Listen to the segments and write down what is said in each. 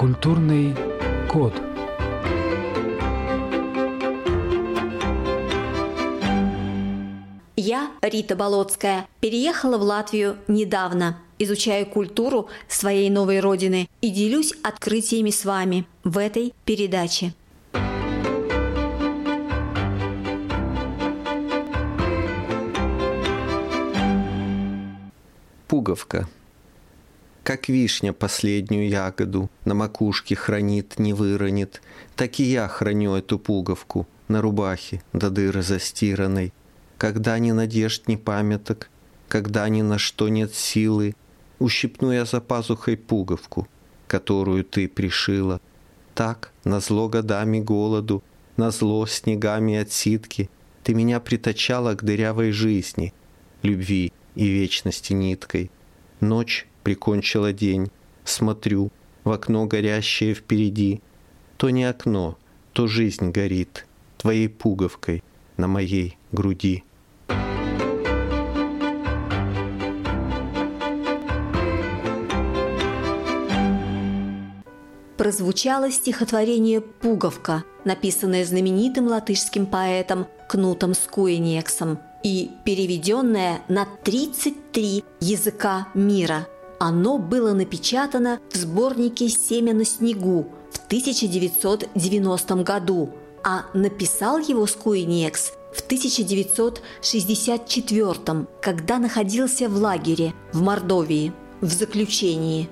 культурный код. Я, Рита Болотская, переехала в Латвию недавно. Изучаю культуру своей новой родины и делюсь открытиями с вами в этой передаче. пуговка. Как вишня последнюю ягоду на макушке хранит, не выронит, так и я храню эту пуговку на рубахе до дыры застиранной. Когда ни надежд, ни памяток, когда ни на что нет силы, ущипну я за пазухой пуговку, которую ты пришила. Так, на зло годами голоду, на зло снегами отсидки, ты меня притачала к дырявой жизни, любви, и вечности ниткой. Ночь прикончила день. Смотрю, в окно горящее впереди. То не окно, то жизнь горит твоей пуговкой на моей груди. прозвучало стихотворение «Пуговка», написанное знаменитым латышским поэтом Кнутом Скуенексом – и переведенное на 33 языка мира. Оно было напечатано в сборнике «Семя на снегу» в 1990 году, а написал его Скуинекс в 1964, когда находился в лагере в Мордовии в заключении.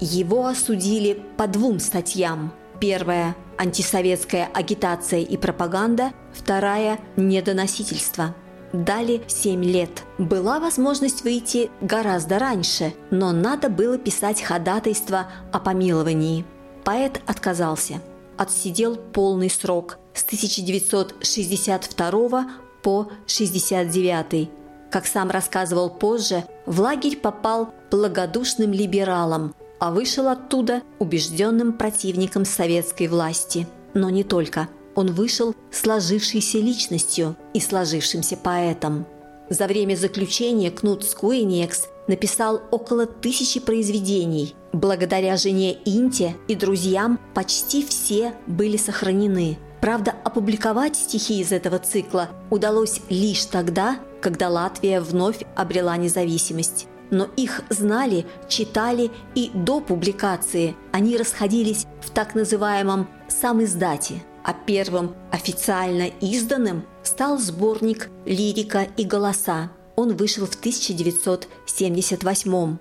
Его осудили по двум статьям. Первая – антисоветская агитация и пропаганда, вторая – недоносительство – дали 7 лет. Была возможность выйти гораздо раньше, но надо было писать ходатайство о помиловании. Поэт отказался. Отсидел полный срок с 1962 по 69. Как сам рассказывал позже, в лагерь попал благодушным либералом, а вышел оттуда убежденным противником советской власти. Но не только – он вышел сложившейся личностью и сложившимся поэтом. За время заключения Кнут Скуэнекс написал около тысячи произведений. Благодаря жене Инте и друзьям почти все были сохранены. Правда, опубликовать стихи из этого цикла удалось лишь тогда, когда Латвия вновь обрела независимость. Но их знали, читали и до публикации. Они расходились в так называемом «самиздате», а первым официально изданным стал сборник «Лирика и голоса». Он вышел в 1978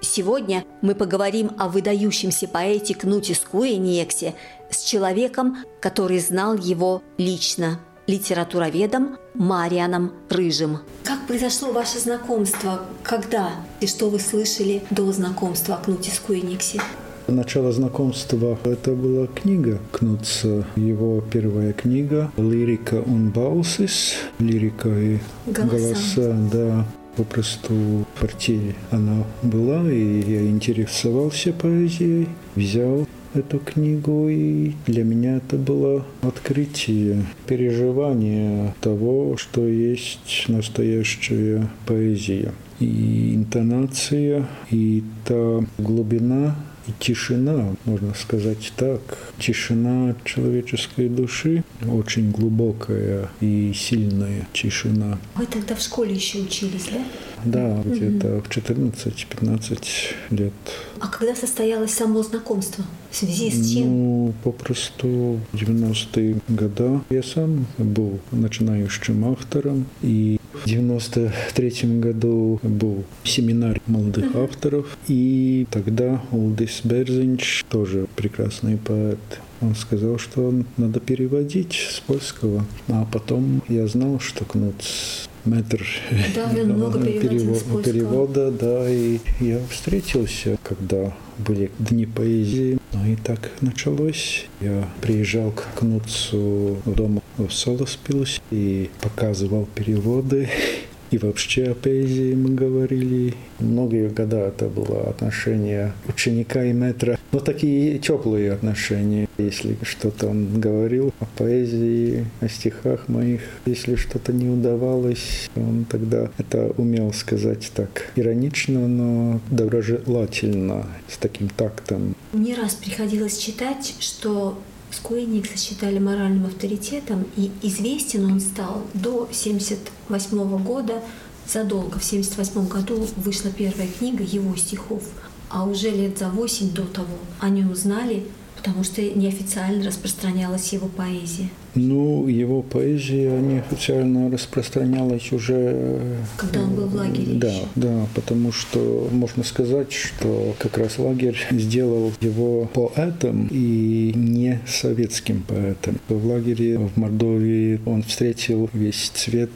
Сегодня мы поговорим о выдающемся поэте Кнуте Скуэниексе с человеком, который знал его лично – литературоведом Марианом Рыжим. Как произошло ваше знакомство? Когда? И что вы слышали до знакомства о Кнуте Скуэниксе? Начало знакомства – это была книга Кнутса, его первая книга «Лирика он баусис», «Лирика и голоса», голоса да. Попросту в квартире она была, и я интересовался поэзией, взял эту книгу, и для меня это было открытие, переживание того, что есть настоящая поэзия. И интонация, и та глубина и тишина, можно сказать так, тишина человеческой души, очень глубокая и сильная тишина. Вы тогда в школе еще учились, да? Да, где-то в 14-15 лет. А когда состоялось само знакомство? В связи с чем? Ну, попросту в 90-е годы я сам был начинающим автором, и в 93 году был семинар молодых авторов, и тогда Улдис Берзинч, тоже прекрасный поэт, он сказал, что надо переводить с польского. А потом я знал, что Кнут метр да, много перевода, да, и я встретился, когда были дни поэзии Ну и так началось. Я приезжал к Кнуцу в дом в Солоспилс и показывал переводы. И вообще о поэзии мы говорили. Многие года это было отношение ученика и метра. Но такие теплые отношения. Если что-то он говорил о поэзии, о стихах моих, если что-то не удавалось, он тогда это умел сказать так иронично, но доброжелательно, с таким тактом. Не раз приходилось читать, что Скуэникса считали моральным авторитетом, и известен он стал до 1978 года, задолго. В 1978 году вышла первая книга его стихов, а уже лет за восемь до того о нем знали, потому что неофициально распространялась его поэзия. Ну, его поэзия неофициально распространялась уже... Э, Когда он был в лагере Да, еще. да, потому что можно сказать, что как раз лагерь сделал его поэтом и не советским поэтом. В лагере в Мордовии он встретил весь цвет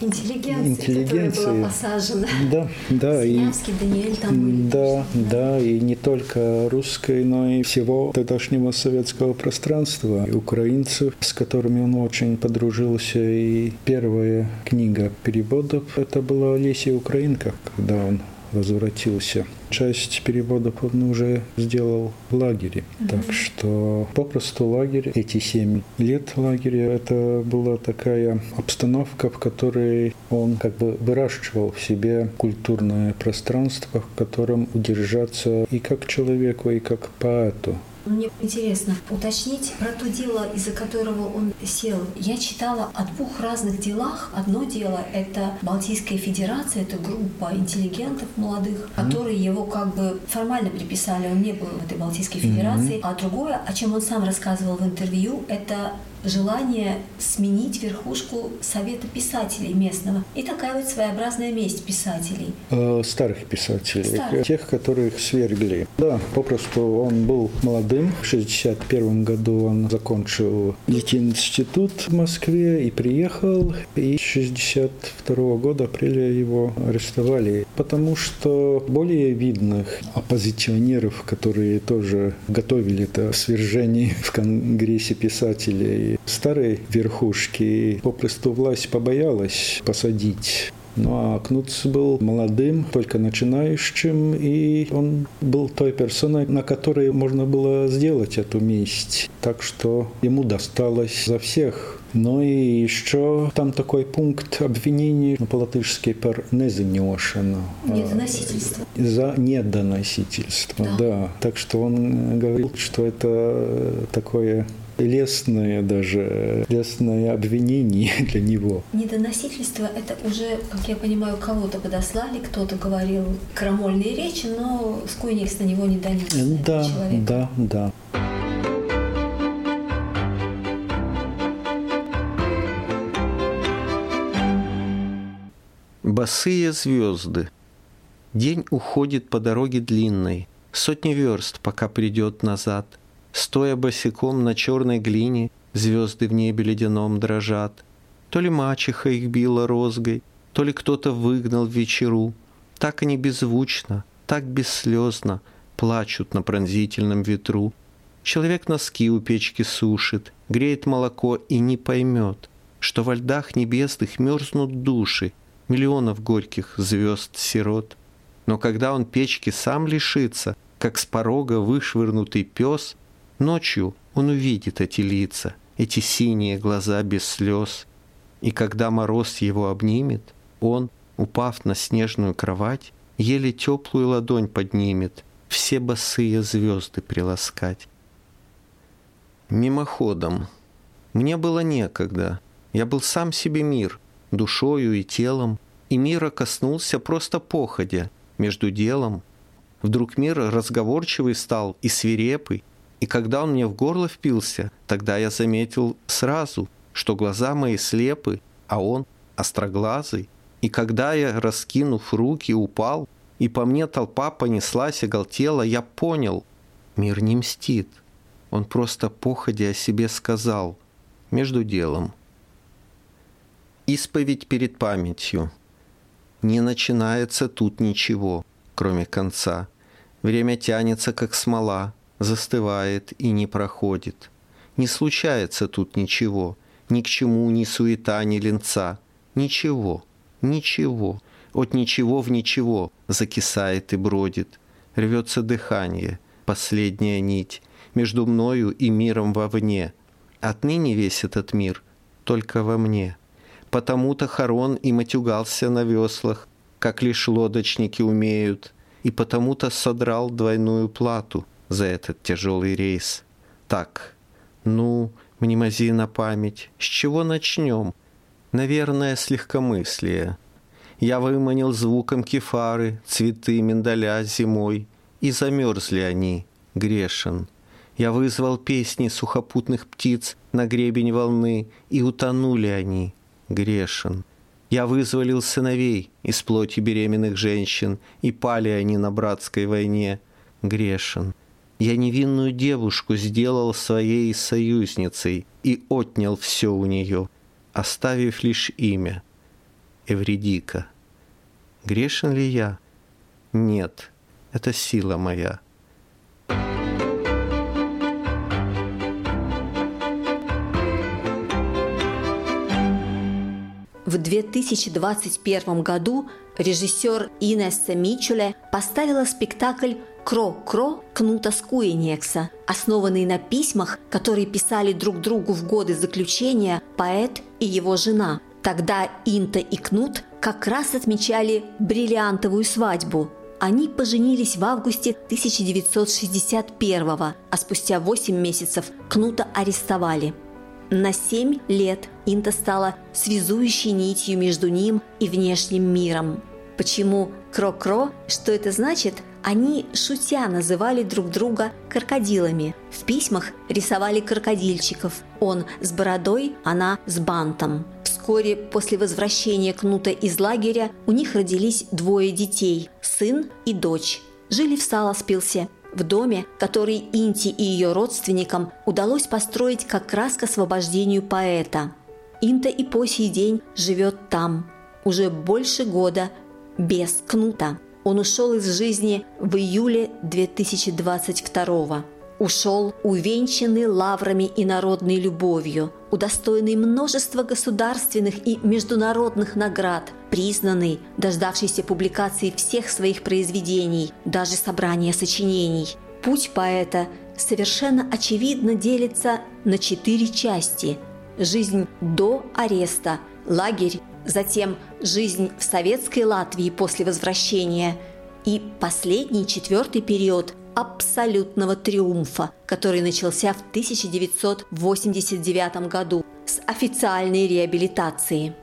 интеллигенции. которая была посажена. Да, да, и Синявский, Даниэль там были. да, да, и не только русской, но и всего тогдашнего советского пространства, и украинцев, с которыми он очень подружился. И первая книга переводов это была Лесия Украинка, когда он возвратился. Часть переводов он уже сделал в лагере. Так что попросту лагерь, эти семь лет лагеря, это была такая обстановка, в которой он как бы выращивал в себе культурное пространство, в котором удержаться и как человеку, и как поэту. Мне интересно уточнить про то дело, из-за которого он сел. Я читала о двух разных делах. Одно дело — это Балтийская Федерация, это группа интеллигентов молодых, которые его как бы формально приписали, он не был в этой Балтийской Федерации. А другое, о чем он сам рассказывал в интервью, это желание сменить верхушку Совета писателей местного. И такая вот своеобразная месть писателей. Э, Старых писателей, Старых. тех, которых свергли. Да, попросту он был молодым. В 61 году он закончил институт в Москве и приехал. И с 62 года апреля его арестовали, потому что более видных оппозиционеров, которые тоже готовили это свержение в Конгрессе писателей, старой верхушки, попросту власть побоялась посадить ну а Кнутс был молодым, только начинающим, и он был той персоной, на которой можно было сделать эту месть. Так что ему досталось за всех. Ну и еще там такой пункт обвинений по-латышски «per незанешено». Недоносительство. За недоносительство, Да. да. Так что он говорил, что это такое лестное даже, лестное обвинение для него. Недоносительство – это уже, как я понимаю, кого-то подослали, кто-то говорил крамольные речи, но Скуйникс на него не донес. Да, человек. да, да. Босые звезды. День уходит по дороге длинной, Сотни верст, пока придет назад. Стоя босиком на черной глине, Звезды в небе ледяном дрожат. То ли мачеха их била розгой, То ли кто-то выгнал в вечеру. Так они беззвучно, так бесслезно Плачут на пронзительном ветру. Человек носки у печки сушит, Греет молоко и не поймет, Что во льдах небесных мерзнут души Миллионов горьких звезд-сирот. Но когда он печки сам лишится, Как с порога вышвырнутый пес, Ночью он увидит эти лица, Эти синие глаза без слез. И когда мороз его обнимет, Он, упав на снежную кровать, Еле теплую ладонь поднимет, Все босые звезды приласкать. Мимоходом. Мне было некогда. Я был сам себе мир, душою и телом, и мира коснулся просто походя между делом. Вдруг мир разговорчивый стал и свирепый, и когда он мне в горло впился, тогда я заметил сразу, что глаза мои слепы, а он остроглазый. И когда я, раскинув руки, упал, и по мне толпа понеслась и галтела, я понял, мир не мстит. Он просто походя о себе сказал, между делом. Исповедь перед памятью. Не начинается тут ничего, кроме конца. Время тянется, как смола, застывает и не проходит. Не случается тут ничего, ни к чему ни суета, ни ленца. Ничего, ничего, от ничего в ничего закисает и бродит. Рвется дыхание, последняя нить, между мною и миром вовне. Отныне весь этот мир только во мне. Потому-то Харон и матюгался на веслах, как лишь лодочники умеют, и потому-то содрал двойную плату за этот тяжелый рейс. Так, ну, мнемози на память, с чего начнем? Наверное, с легкомыслия. Я выманил звуком кефары цветы миндаля зимой, и замерзли они, грешен. Я вызвал песни сухопутных птиц на гребень волны, и утонули они, грешен. Я вызволил сыновей из плоти беременных женщин, и пали они на братской войне, грешен. Я невинную девушку сделал своей союзницей и отнял все у нее, оставив лишь имя — Эвредика. Грешен ли я? Нет, это сила моя. В 2021 году режиссер Инесса Мичуле поставила спектакль Кро-Кро Кнута Скуенекса, основанный на письмах, которые писали друг другу в годы заключения поэт и его жена. Тогда Инта и Кнут как раз отмечали бриллиантовую свадьбу. Они поженились в августе 1961 а спустя 8 месяцев Кнута арестовали. На 7 лет Инта стала связующей нитью между ним и внешним миром. Почему «кро-кро», что это значит – они, шутя, называли друг друга крокодилами. В письмах рисовали крокодильчиков. Он с бородой, она с бантом. Вскоре после возвращения Кнута из лагеря у них родились двое детей – сын и дочь. Жили в Саласпилсе, в доме, который Инти и ее родственникам удалось построить как раз к освобождению поэта. Инта и по сей день живет там, уже больше года без Кнута. Он ушел из жизни в июле 2022 Ушел увенчанный лаврами и народной любовью, удостоенный множества государственных и международных наград, признанный, дождавшийся публикации всех своих произведений, даже собрания сочинений. Путь поэта совершенно очевидно делится на четыре части. Жизнь до ареста, лагерь затем жизнь в советской Латвии после возвращения и последний четвертый период абсолютного триумфа, который начался в 1989 году с официальной реабилитации.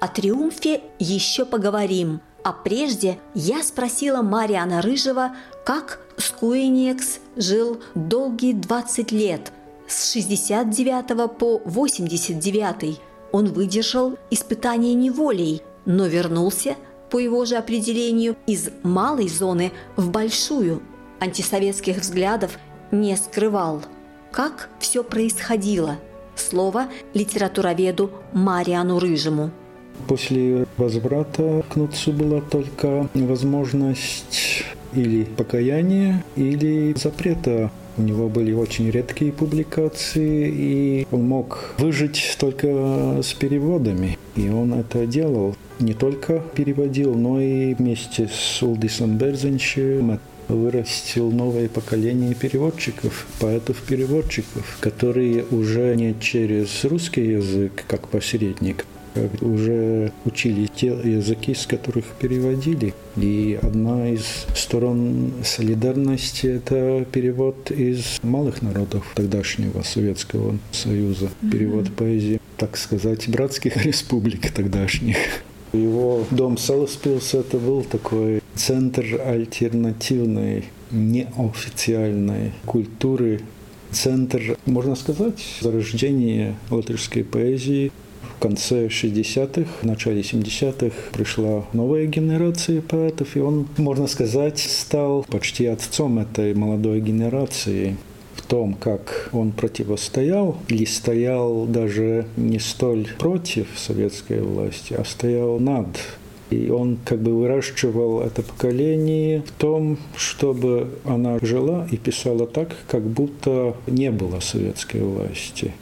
О триумфе еще поговорим, а прежде я спросила Мариана Рыжего, как Скуэниекс жил долгие 20 лет, с 69 по 89 он выдержал испытание неволей, но вернулся, по его же определению, из малой зоны в большую. Антисоветских взглядов не скрывал. Как все происходило? Слово литературоведу Мариану Рыжему. После возврата к Нуцу была только возможность или покаяния, или запрета у него были очень редкие публикации, и он мог выжить только с переводами. И он это делал. Не только переводил, но и вместе с Улдисом Берзенчем вырастил новое поколение переводчиков, поэтов-переводчиков, которые уже не через русский язык, как посредник, уже учили те языки, с которых переводили. И одна из сторон солидарности – это перевод из малых народов тогдашнего Советского Союза, перевод поэзии, так сказать, братских республик тогдашних. Его дом Саласпилс – это был такой центр альтернативной, неофициальной культуры, центр, можно сказать, зарождения латышской поэзии, в конце 60-х, в начале 70-х пришла новая генерация поэтов, и он, можно сказать, стал почти отцом этой молодой генерации том, как он противостоял или стоял даже не столь против советской власти, а стоял над И он как бы выращивал это поколение в том, чтобы она жила и писала так, как будто не было советской власти.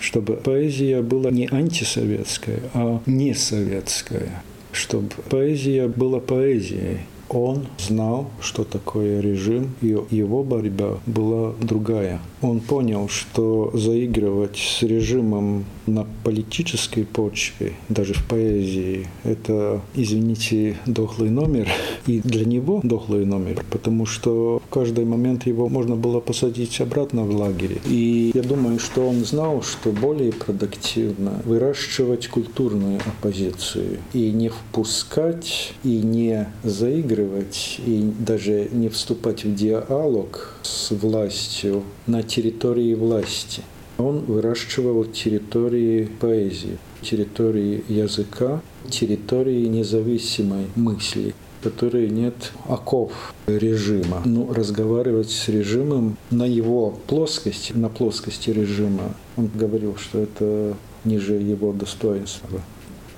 Чтобы поэзия была не антисоветская, а не советская. Чтобы поэзия была поэзией. Он знал, что такое режим, и его борьба была другая. Он понял, что заигрывать с режимом на политической почве, даже в поэзии, это, извините, дохлый номер. И для него дохлый номер, потому что в каждый момент его можно было посадить обратно в лагере. И я думаю, что он знал, что более продуктивно выращивать культурную оппозицию и не впускать, и не заигрывать, и даже не вступать в диалог с властью на территории власти. Он выращивал территории поэзии, территории языка, территории независимой мысли которые нет оков режима. Ну, разговаривать с режимом на его плоскости, на плоскости режима, он говорил, что это ниже его достоинства.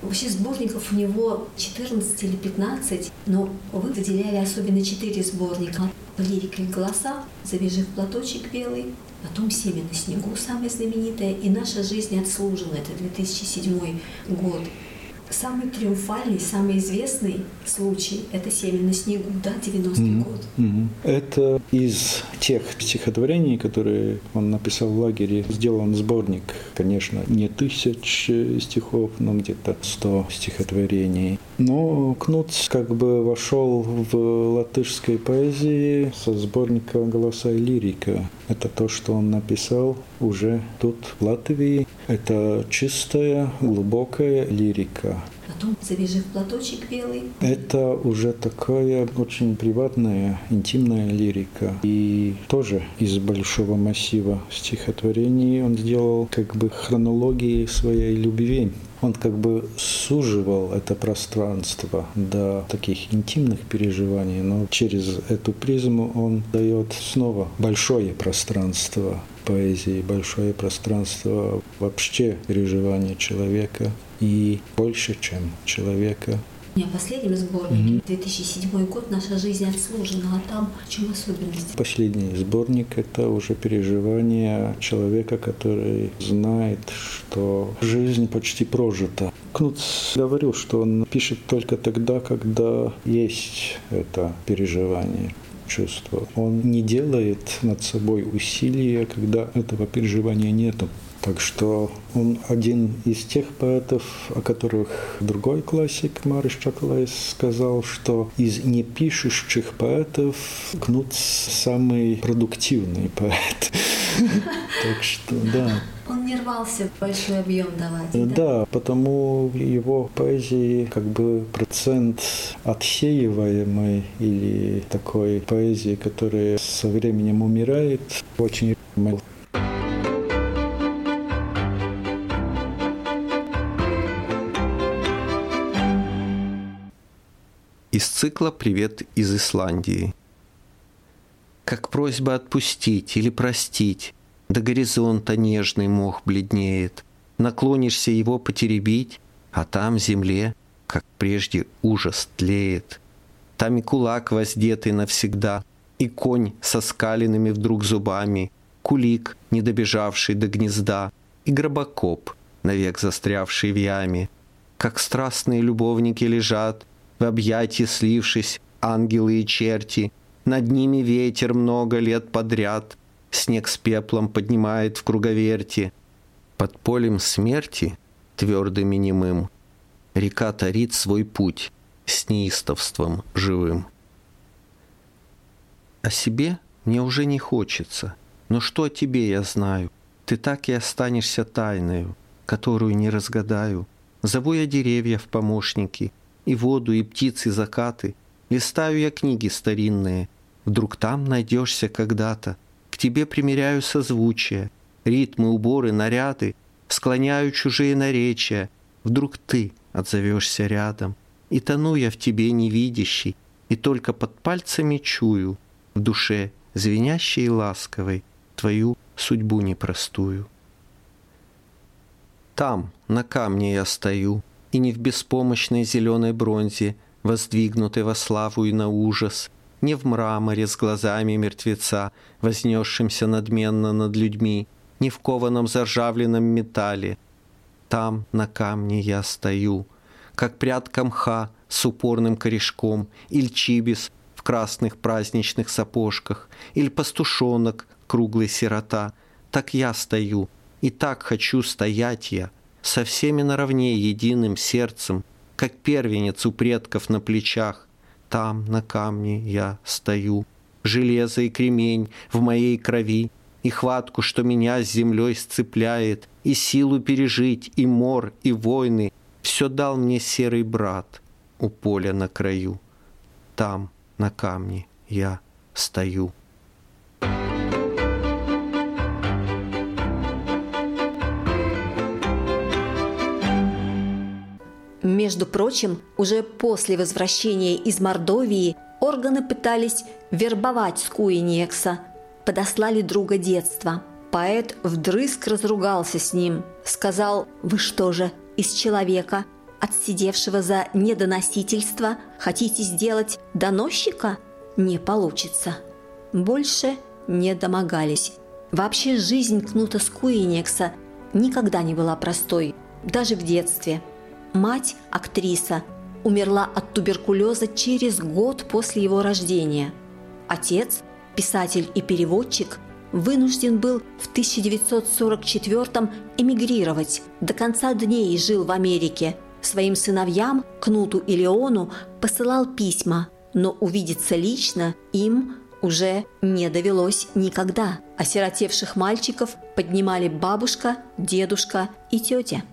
Вообще сборников у него 14 или 15, но вы выделяли особенно 4 сборника. Лирика и голоса, завяжи платочек белый, потом «Семя на снегу» самое знаменитое, и «Наша жизнь отслужена» — это 2007 год. Самый триумфальный, самый известный случай – это «Семя на снегу», да, 90-й mm-hmm. год. Mm-hmm. Это из тех стихотворений, которые он написал в лагере, сделан сборник, конечно, не тысяч стихов, но где-то сто стихотворений. Но Кнутс как бы вошел в латышской поэзии со сборника «Голоса и лирика». Это то, что он написал уже тут, в Латвии. Это чистая, глубокая лирика. Потом завяжи платочек белый. Это уже такая очень приватная, интимная лирика. И тоже из большого массива стихотворений он сделал как бы хронологии своей любви он как бы суживал это пространство до таких интимных переживаний, но через эту призму он дает снова большое пространство поэзии, большое пространство вообще переживания человека и больше, чем человека. У меня последнем сборнике, mm-hmm. 2007 год, «Наша жизнь отслужена», а там в чем особенность? Последний сборник – это уже переживание человека, который знает, что жизнь почти прожита. Кнут говорил, что он пишет только тогда, когда есть это переживание чувство. Он не делает над собой усилия, когда этого переживания нету. Так что он один из тех поэтов, о которых другой классик Мариш Чаклайс сказал, что из непишущих поэтов Кнут самый продуктивный поэт. Так что, да. Он не рвался большой объем давать. Да, да потому в его поэзии как бы процент отсеиваемой или такой поэзии, которая со временем умирает, очень мал. Из цикла «Привет из Исландии». Как просьба отпустить или простить, До горизонта нежный мох бледнеет, Наклонишься его потеребить, А там земле, как прежде, ужас тлеет. Там и кулак воздетый навсегда, И конь со скаленными вдруг зубами, Кулик, не добежавший до гнезда, И гробокоп, навек застрявший в яме. Как страстные любовники лежат — в объятии слившись, ангелы и черти, над ними ветер много лет подряд, снег с пеплом поднимает в круговерти. Под полем смерти, твердым и немым, река тарит свой путь с неистовством живым. О себе мне уже не хочется, но что о тебе я знаю? Ты так и останешься тайною, которую не разгадаю. Зову я деревья в помощники — и воду, и птицы, закаты. Листаю я книги старинные, вдруг там найдешься когда-то. К тебе примеряю созвучия, ритмы, уборы, наряды, склоняю чужие наречия. Вдруг ты отзовешься рядом, и тону я в тебе невидящий, и только под пальцами чую в душе звенящей и ласковой твою судьбу непростую. Там, на камне я стою, и не в беспомощной зеленой бронзе, воздвигнутой во славу и на ужас, не в мраморе с глазами мертвеца, вознесшимся надменно над людьми, не в кованом заржавленном металле. Там на камне я стою, как прядка мха с упорным корешком, или чибис в красных праздничных сапожках, или пастушонок, круглый сирота. Так я стою, и так хочу стоять я, со всеми наравне единым сердцем, как первенец у предков на плечах. Там, на камне, я стою. Железо и кремень в моей крови, и хватку, что меня с землей сцепляет, и силу пережить, и мор, и войны, все дал мне серый брат у поля на краю. Там, на камне, я стою. Между прочим, уже после возвращения из Мордовии органы пытались вербовать Скуинекса, подослали друга детства. Поэт вдрызг разругался с ним, сказал «Вы что же, из человека, отсидевшего за недоносительство, хотите сделать доносчика? Не получится». Больше не домогались. Вообще жизнь Кнута Скуинекса никогда не была простой, даже в детстве – Мать, актриса, умерла от туберкулеза через год после его рождения. Отец, писатель и переводчик, вынужден был в 1944 эмигрировать. До конца дней жил в Америке. Своим сыновьям, Кнуту и Леону, посылал письма, но увидеться лично им уже не довелось никогда. Осиротевших мальчиков поднимали бабушка, дедушка и тетя.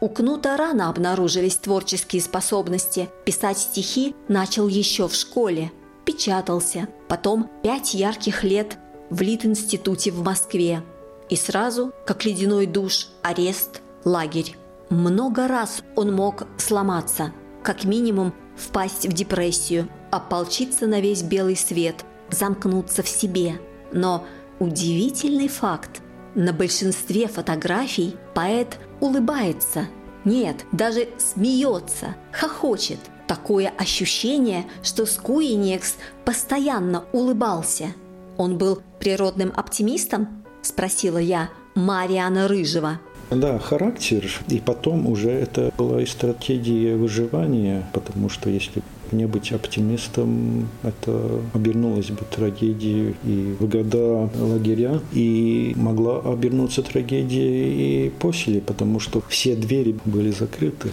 У Кнута рано обнаружились творческие способности. Писать стихи начал еще в школе. Печатался. Потом пять ярких лет в Лит-институте в Москве. И сразу, как ледяной душ, арест, лагерь. Много раз он мог сломаться, как минимум впасть в депрессию, ополчиться на весь белый свет, замкнуться в себе. Но удивительный факт – на большинстве фотографий поэт улыбается. Нет, даже смеется, хохочет. Такое ощущение, что Скуинекс постоянно улыбался. Он был природным оптимистом? Спросила я Мариана Рыжего. Да, характер. И потом уже это была и стратегия выживания, потому что если не быть оптимистом, это обернулось бы трагедией и в года лагеря, и могла обернуться трагедией и после, потому что все двери были закрыты.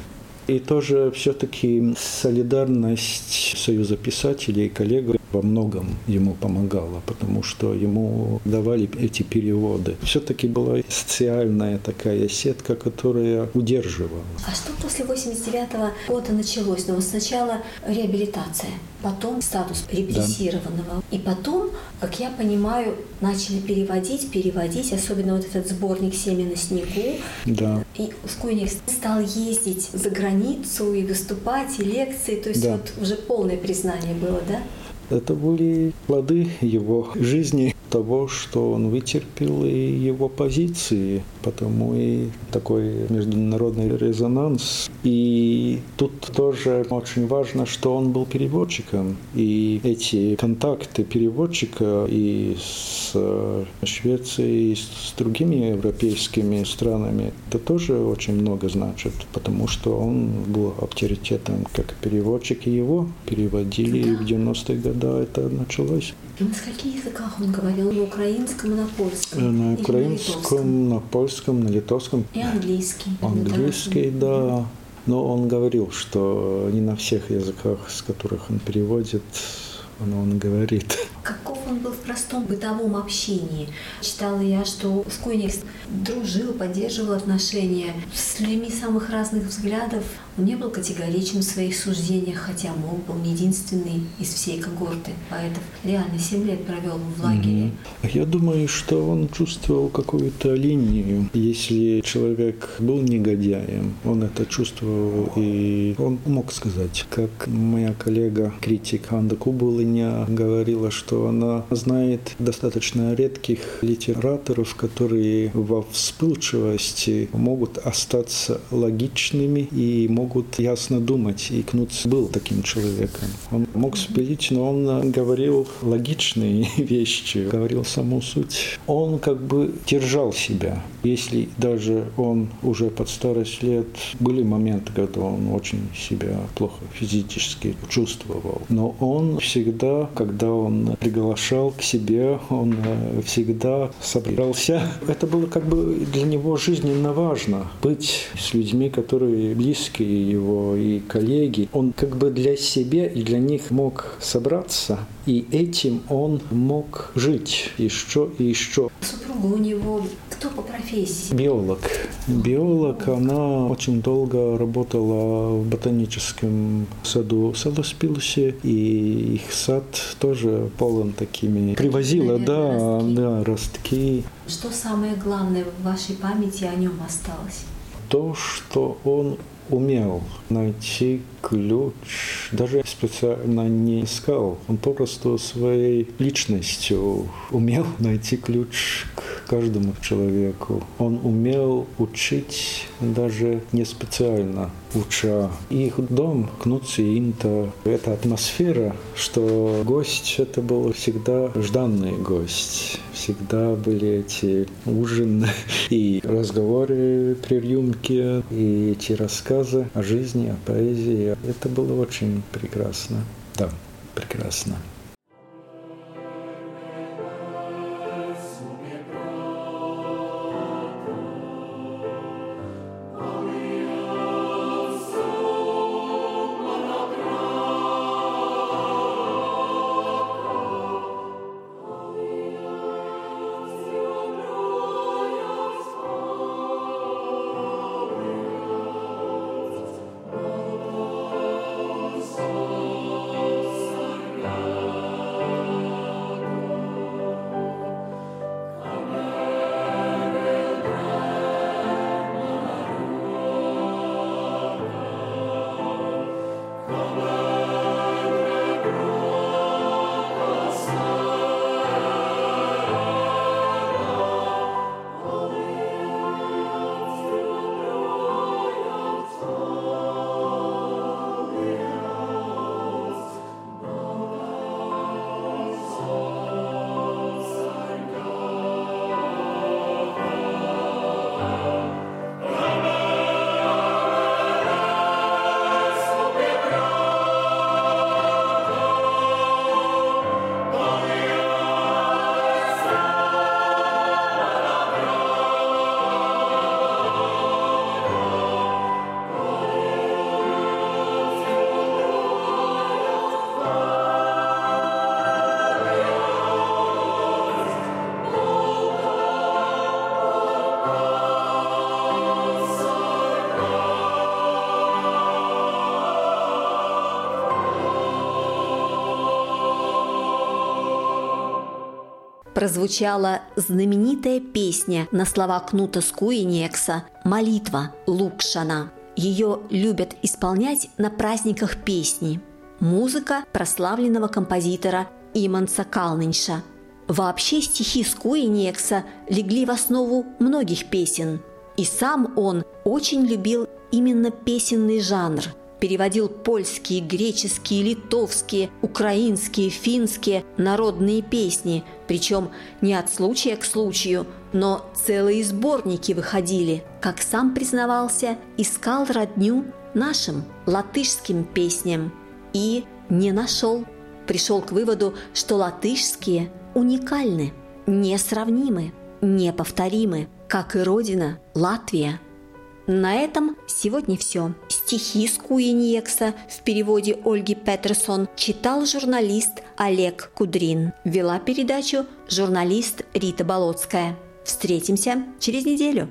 И тоже все-таки солидарность Союза писателей и коллег во многом ему помогала, потому что ему давали эти переводы. Все-таки была социальная такая сетка, которая удерживала. А что после 89 -го года началось? Ну, сначала реабилитация, потом статус репрессированного. Да. И потом, как я понимаю, начали переводить, переводить, особенно вот этот сборник «Семя на снегу». Да. И Скуйник стал ездить за границу и выступать, и лекции. То есть да. вот уже полное признание было, да? Это были плоды его жизни, того, что он вытерпел и его позиции, потому и такой международный резонанс. И тут тоже очень важно, что он был переводчиком, и эти контакты переводчика и с Швецией, и с другими европейскими странами, это тоже очень много значит, потому что он был авторитетом как переводчик, и его переводили в 90-е годы когда это началось. И на скольких языках он говорил? На украинском, на польском? На украинском, на, на польском, на литовском. И английский. Английский, да. Но он говорил, что не на всех языках, с которых он переводит, он, он говорит. Каков он был в простом бытовом общении? Читала я, что Скойникс дружил, поддерживал отношения с людьми самых разных взглядов. Он не был категоричен в своих суждениях, хотя мог, был единственный из всей когорты поэтов. Реально, 7 лет провел в лагере. Я думаю, что он чувствовал какую-то линию. Если человек был негодяем, он это чувствовал, и он мог сказать, как моя коллега, критик Анда Кубулыня, говорила, что она знает достаточно редких литераторов, которые во вспыльчивости могут остаться логичными и могут ясно думать. И Кнутс был таким человеком. Он мог спилить, но он говорил логичные вещи, говорил саму суть. Он как бы держал себя. Если даже он уже под старость лет, были моменты, когда он очень себя плохо физически чувствовал. Но он всегда, когда он приглашал к себе, он э, всегда собирался. Это было как бы для него жизненно важно. Быть с людьми, которые близкие его и коллеги. Он как бы для себя и для них мог собраться, и этим он мог жить еще и еще. Супруга у него кто по профессии? Биолог. Биолог, она очень долго работала в ботаническом саду Саласпилусе, и их сад тоже полон такими. Привозила, Наверное, да, ростки. да, ростки. Что самое главное в вашей памяти о нем осталось? То, что он умел найти ключ, даже специально не искал. Он попросту своей личностью умел найти ключ к каждому человеку. Он умел учить даже не специально уча. Их дом, Кнутси Инта, эта атмосфера, что гость это был всегда жданный гость. Всегда были эти ужины и разговоры при рюмке, и эти рассказы о жизни, о поэзии. Это было очень прекрасно. Да, прекрасно. Прозвучала знаменитая песня на слова Кнута Скуинекса «Молитва Лукшана». Ее любят исполнять на праздниках песни. Музыка прославленного композитора Иманса Калнинша. Вообще стихи Скуинекса легли в основу многих песен. И сам он очень любил именно песенный жанр – переводил польские, греческие, литовские, украинские, финские народные песни, причем не от случая к случаю, но целые сборники выходили. Как сам признавался, искал родню нашим латышским песням и не нашел. Пришел к выводу, что латышские уникальны, несравнимы, неповторимы, как и родина Латвия. На этом сегодня все. Стихи Скуиньекса в переводе Ольги Петерсон читал журналист Олег Кудрин. Вела передачу журналист Рита Болотская. Встретимся через неделю.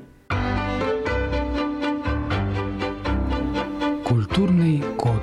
Культурный код.